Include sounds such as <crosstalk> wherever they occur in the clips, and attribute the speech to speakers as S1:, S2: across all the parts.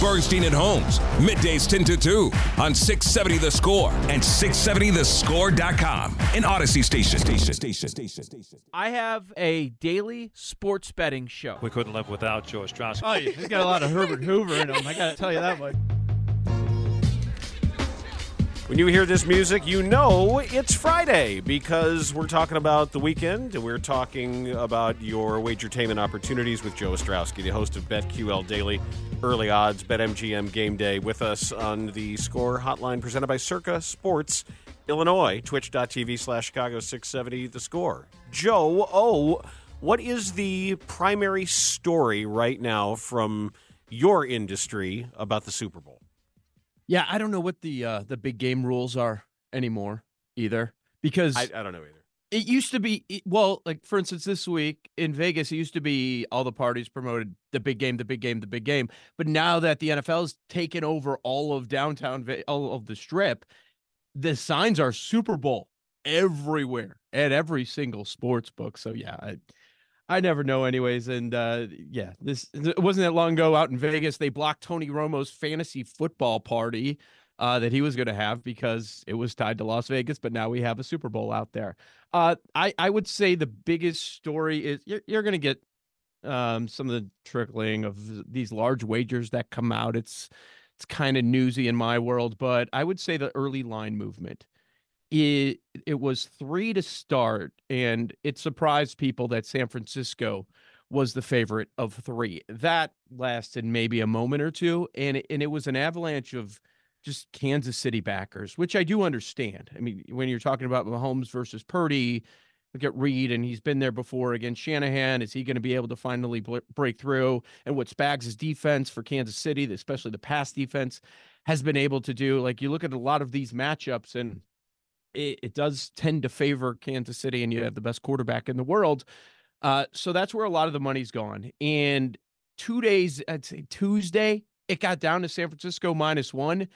S1: Bernstein and Holmes, middays 10 to 2 on 670 The Score and 670thescore.com. An Audacy station. Station, station, station, station.
S2: I have a daily sports betting show.
S3: We couldn't live without Joe Ostrowski.
S2: Oh, he's got a lot of Herbert Hoover in him. I got to tell you that much.
S4: When you hear this music, you know it's Friday because we're talking about the weekend we're talking about your wagertainment opportunities with Joe Ostrowski, the host of BetQL Daily, Early Odds, BetMGM Game Day, with us on the Score Hotline presented by Circa Sports Illinois, twitch.tv slash Chicago 670 The Score. Joe, oh, what is the primary story right now from your industry about the Super Bowl?
S2: Yeah, I don't know what the uh, the big game rules are anymore either because
S4: I, I don't know either.
S2: it used to be well, like for instance, this week in Vegas, it used to be all the parties promoted the big game, the big game, the big game. But now that the NFL's taken over all of downtown, all of the strip, the signs are Super Bowl everywhere at every single sports book. So yeah, I, I never know anyways. And uh yeah, this it wasn't that long ago out in Vegas. They blocked Tony Romo's fantasy football party uh that he was gonna have because it was tied to Las Vegas, but now we have a Super Bowl out there. Uh I, I would say the biggest story is you're you're gonna get um some of the trickling of these large wagers that come out. It's it's kind of newsy in my world, but I would say the early line movement it it was three to start, and it surprised people that San Francisco was the favorite of three. That lasted maybe a moment or two, and it, and it was an avalanche of just Kansas City backers, which I do understand. I mean, when you're talking about Mahomes versus Purdy, look at Reid, and he's been there before against Shanahan. Is he going to be able to finally break through? And what Spags' defense for Kansas City, especially the pass defense, has been able to do. Like you look at a lot of these matchups, and it, it does tend to favor Kansas City, and you have the best quarterback in the world. Uh, so that's where a lot of the money's gone. And two days, I'd say Tuesday, it got down to San Francisco minus one,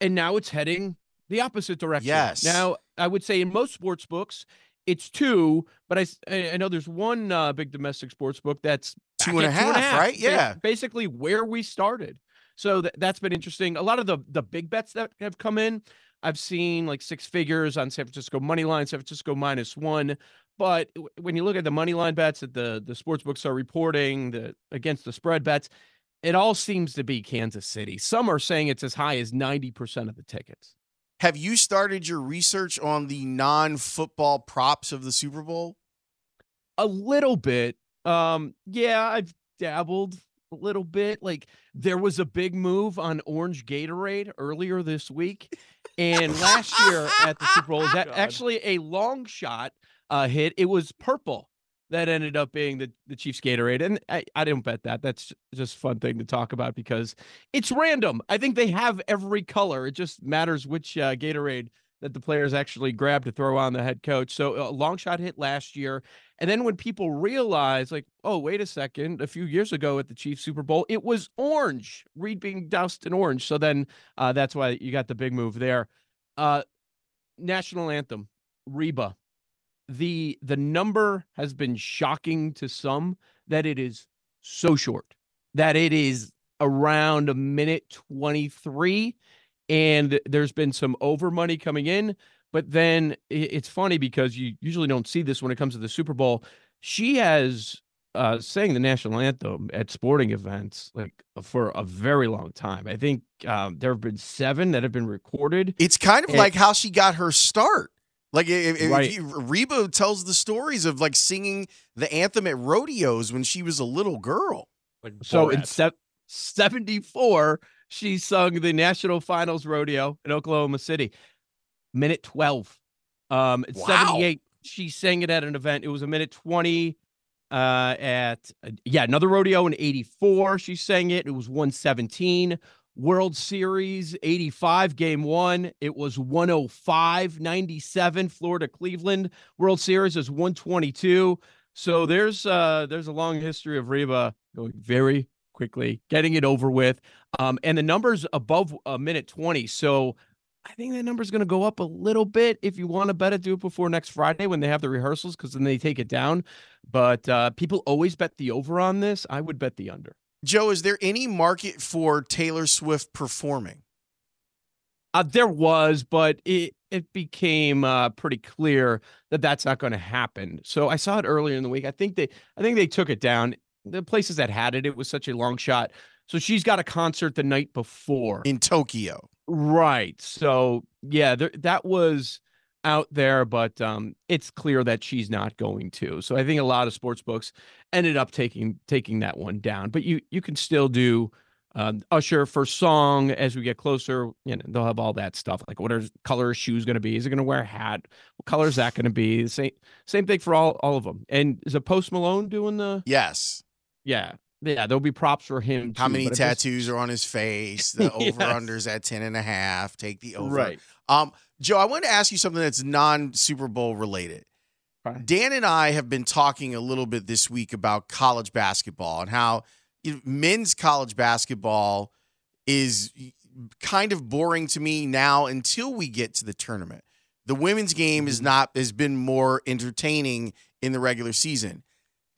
S2: and now it's heading the opposite direction.
S5: Yes.
S2: Now I would say in most sports books, it's two, but I I know there's one uh, big domestic sports book that's
S5: Two and a half, right? Yeah.
S2: basically where we started. So th- that's been interesting. A lot of the the big bets that have come in, I've seen like six figures on San Francisco money line, San Francisco minus one. But when you look at the money line bets that the the sports books are reporting, the against the spread bets, it all seems to be Kansas City. Some are saying it's as high as ninety percent of the tickets.
S5: Have you started your research on the non-football props of the Super Bowl?
S2: A little bit. Um, yeah, I've dabbled a little bit. Like there was a big move on orange Gatorade earlier this week. And last year at the Super Bowl, that <laughs>
S4: God.
S2: actually a long shot uh hit. It was purple that ended up being the, the Chiefs Gatorade. And I, I didn't bet that. That's just a fun thing to talk about because it's random. I think they have every color. It just matters which uh, Gatorade that the players actually grab to throw on the head coach. So a long shot hit last year. And then when people realize, like, oh, wait a second, a few years ago at the Chiefs Super Bowl, it was orange, Reid being doused in orange. So then uh, that's why you got the big move there. Uh, national anthem, Reba. The the number has been shocking to some that it is so short, that it is around a minute 23 and there's been some over money coming in but then it's funny because you usually don't see this when it comes to the Super Bowl. She has uh sang the national anthem at sporting events like for a very long time. I think um, there have been seven that have been recorded.
S5: It's kind of
S2: It-
S5: like how she got her start. Like if, if
S2: Right.
S5: you, Reba tells the stories of like singing the anthem at rodeos when she was a little girl.
S4: Like
S2: So in se- 74, she sung the national finals rodeo in Oklahoma City. Minute 12. Um,
S5: Wow.
S2: 78, she sang it at an event. It was a minute 20. uh, at uh, yeah another rodeo in '84. She sang it. It was 117. World Series 85 game one. It was 105 97. Florida Cleveland World Series is 122. So there's uh there's a long history of Reba going very quickly, getting it over with. Um, and the numbers above a minute 20. So I think that number is going to go up a little bit. If you want to bet it, do it before next Friday when they have the rehearsals, because then they take it down. But uh, people always bet the over on this. I would bet the under.
S5: Joe, is there any market for Taylor Swift performing?
S2: Uh, there was, but it it became uh, pretty clear that that's not going to happen. So I saw it earlier in the week. I think they I think they took it down. The places that had it, it was such a long shot. So she's got a concert the night before
S5: in Tokyo.
S2: Right. So yeah, there, that was out there, but um, it's clear that she's not going to. So I think a lot of sports books ended up taking taking that one down. But you you can still do um, Usher for song as we get closer. You know they'll have all that stuff like what are color shoes going to be? Is it going to wear a hat? What color is that going to be? The same same thing for all all of them. And is a Post Malone doing the?
S5: Yes.
S2: Yeah. Yeah, there'll be props for him. Too,
S5: How many tattoos are on his face? <laughs> The yes. over unders at 10 and a half. Take the over.
S2: Right.
S5: Um, Joe, I want to ask you something that's non Super Bowl related. Right. Dan and I have been talking a little bit this week about college basketball and how you know, men's college basketball is kind of boring to me now until we get to the tournament. The women's game is mm-hmm. not has been more entertaining in the regular season.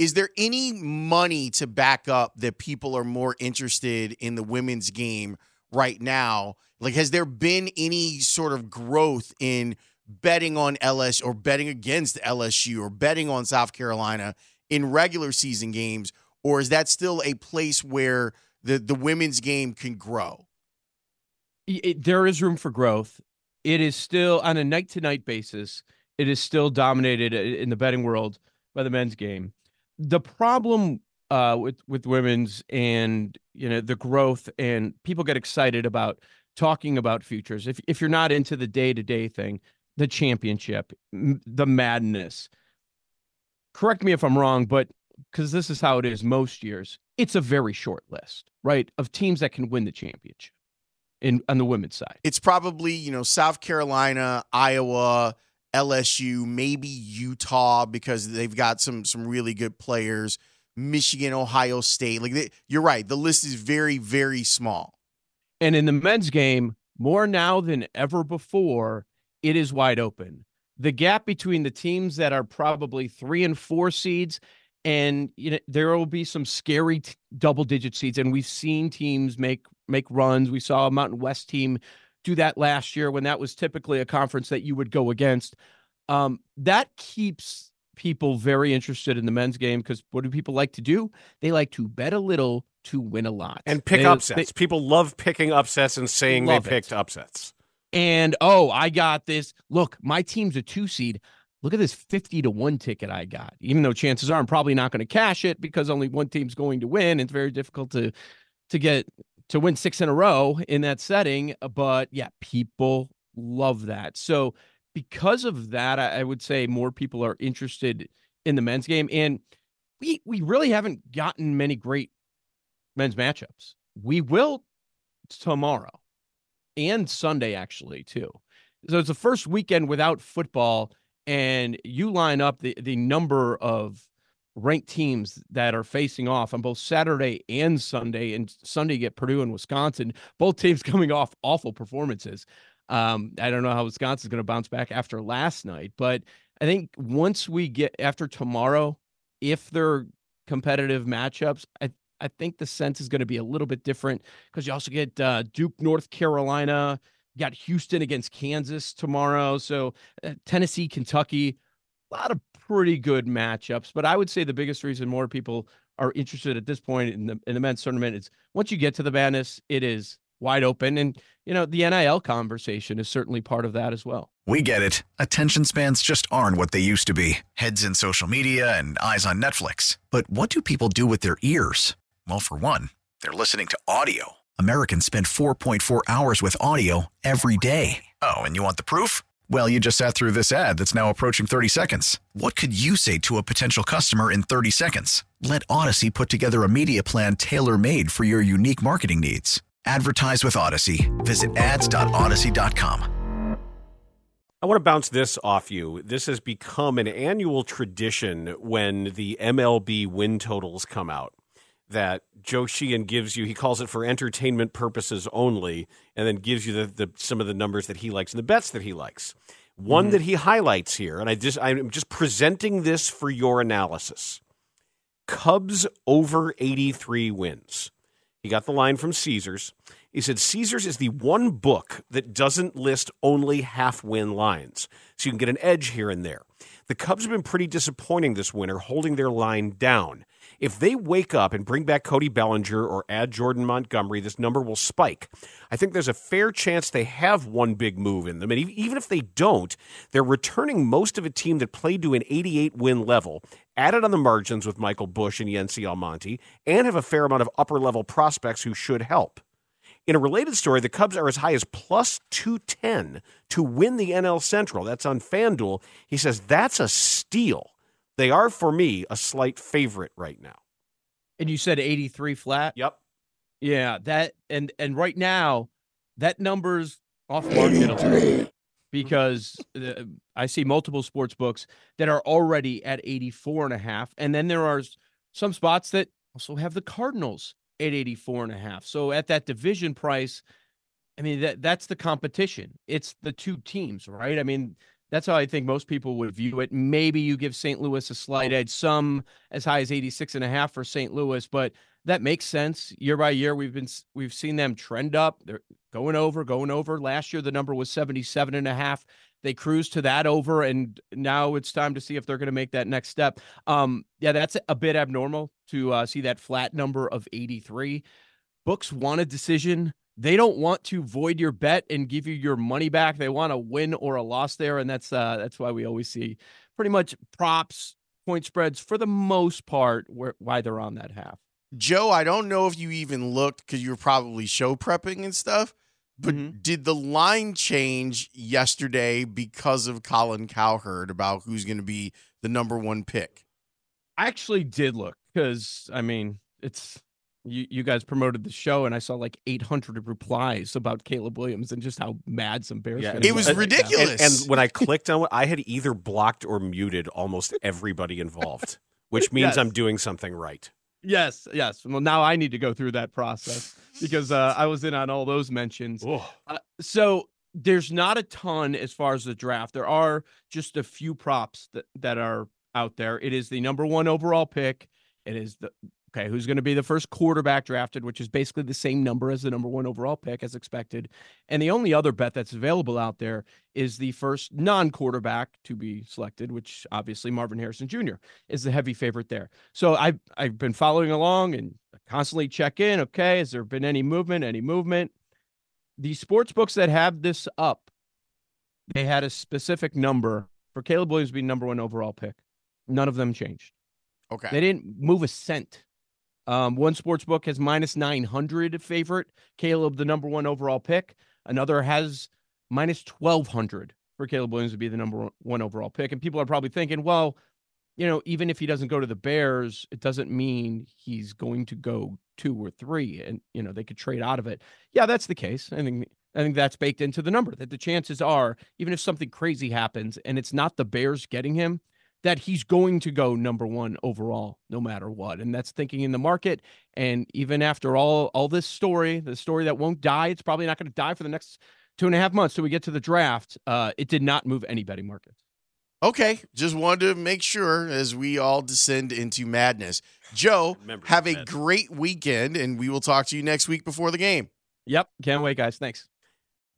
S5: Is there any money to back up that people are more interested in the women's game right now? Like, has there been any sort of growth in betting on LSU or betting against LSU or betting on South Carolina in regular season games? Or is that still a place where the, the women's game can grow?
S2: It, there is room for growth. It is still on a night to night basis, it is still dominated uh, in the betting world by the men's game the problem uh, with with women's and you know the growth and people get excited about talking about futures. If if you're not into the day to day thing, the championship, m- the madness. Correct me if I'm wrong, but because this is how it is most years, it's a very short list, right, of teams that can win the championship in on the women's side.
S5: It's probably you know South Carolina, Iowa. LSU, maybe Utah because they've got some some really good players. Michigan, Ohio State. Like they, you're right, the list is very very small.
S2: And in the men's game, more now than ever before, it is wide open. The gap between the teams that are probably 3 and 4 seeds and you know there will be some scary t- double digit seeds and we've seen teams make make runs. We saw a Mountain West team do that last year when that was typically a conference that you would go against. Um, that keeps people very interested in the men's game because what do people like to do? They like to bet a little to win a lot
S4: and pick
S2: they,
S4: upsets. They, people love picking upsets and saying they picked
S2: it.
S4: upsets.
S2: And oh, I got this. Look, my team's a two seed. Look at this 50 to 1 ticket I got. Even though chances are I'm probably not going to cash it because only one team's going to win. It's very difficult to to get to win six in a row in that setting. But yeah, people love that. So because of that, I, I would say more people are interested in the men's game. And we we really haven't gotten many great men's matchups. We will tomorrow and Sunday actually too. So it's the first weekend without football, and you line up the the number of ranked teams that are facing off on both Saturday and Sunday. And Sunday get Purdue and Wisconsin, both teams <laughs> coming off awful performances. Um, I don't know how Wisconsin's going to bounce back after last night, but I think once we get after tomorrow, if they're competitive matchups, I I think the sense is going to be a little bit different because you also get uh, Duke, North Carolina, you got Houston against Kansas tomorrow, so uh, Tennessee, Kentucky, a lot of pretty good matchups. But I would say the biggest reason more people are interested at this point in the in the men's tournament is once you get to the madness, it is wide open. And, you know, the NIL conversation is certainly part of that as well.
S6: We get it. Attention spans just aren't what they used to be heads in social media and eyes on Netflix. But what do people do with their ears? Well, for one, they're listening to audio. Americans spend 4.4 hours with audio every day. Oh, and you want the proof? Well, you just sat through this ad that's now approaching 30 seconds. What could you say to a potential customer in 30 seconds? Let Audacy put together a media plan tailor made for your unique marketing needs. Advertise with Audacy. Visit ads.audacy.com.
S4: I want to bounce this off you. This has become an annual tradition when the MLB win totals come out that Joe Sheehan gives you. He calls it for entertainment purposes only, and then gives you the, the some of the numbers that he likes and the bets that he likes. One mm-hmm. that he highlights here, and I just I'm just presenting this for your analysis. Cubs over 83 wins. He got the line from Caesars. He said Caesars is the one book that doesn't list only half win lines. So you can get an edge here and there. The Cubs have been pretty disappointing this winter, holding their line down. If they wake up and bring back Cody Bellinger or add Jordan Montgomery, this number will spike. I think there's a fair chance they have one big move in them. And even if they don't, they're returning most of a team that played to an 88 win level, added on the margins with Michael Busch and Yency Almonte, and have a fair amount of upper level prospects who should help. In a related story, the Cubs are as high as plus 210 to win the NL Central. That's on FanDuel. He says that's a steal. They are for me a slight favorite right now.
S2: And you said 83 flat?
S4: Yep.
S2: Yeah, that and and right now that number's off market because uh, I see multiple sports books that are already at 84 and a half and then there are some spots that also have the Cardinals at 84 and a half. So at that division price, I mean that that's the competition. It's the two teams, right? I mean, that's how I think most people would view it. Maybe you give St. Louis a slight edge, some as high as 86 and a half for St. Louis, but that makes sense. Year by year, we've been we've seen them trend up. They're going over, going over. Last year the number was 77 and a half. They cruised to that over, and now it's time to see if they're going to make that next step. Um, yeah, that's a bit abnormal to uh, see that flat number of 83. Books want a decision they don't want to void your bet and give you your money back. They want a win or a loss there, and that's uh, that's why we always see pretty much props, point spreads for the most part where why they're on that half.
S5: Joe, I don't know if you even looked because you were probably show prepping and stuff. But mm-hmm. did the line change yesterday because of Colin Cowherd about who's going to be the number one pick?
S2: I actually did look because I mean it's you, you guys promoted the show and I saw like 800 replies about Caleb Williams and just how mad some Bears
S5: yeah, it was ridiculous.
S4: And, and, when I clicked on it, I had either blocked or muted almost everybody involved, which <laughs> means yes. I'm doing something right.
S2: Yes, yes. Well, now I need to go through that process because uh, I was in on all those mentions. Uh, so there's not a ton as far as the draft. There are just a few props that, that are out there. It is the number one overall pick. It is the Okay, who's going to be the first quarterback drafted, which is basically the same number as the number one overall pick as expected. And the only other bet that's available out there is the first non quarterback to be selected, which obviously Marvin Harrison Jr. is the heavy favorite there. So I've, I've been following along and constantly check in. Okay, has there been any movement? Any movement? The sports books that have this up, they had a specific number for Caleb Williams being number one overall pick. None of them changed.
S5: Okay.
S2: They didn't move a cent um, one sports book has minus 900 favorite, Caleb, the number one overall pick. Another has minus 1200 for Caleb Williams to be the number one overall pick. And people are probably thinking, well, you know, even if he doesn't go to the Bears, it doesn't mean he's going to go two or three, and you know they could trade out of it. Yeah, that's the case. I think I think that's baked into the number that the chances are, even if something crazy happens and it's not the Bears getting him, that he's going to go number one overall no matter what and that's thinking in the market and even after all all this story the story that won't die it's probably not going to die for the next two and a half months till we get to the draft uh, it did not move any betting markets.
S5: Okay just wanted to make sure as we all descend into madness. Joe <laughs> have a great weekend and we will talk to you next week before the game.
S2: Yep can't wait guys. Thanks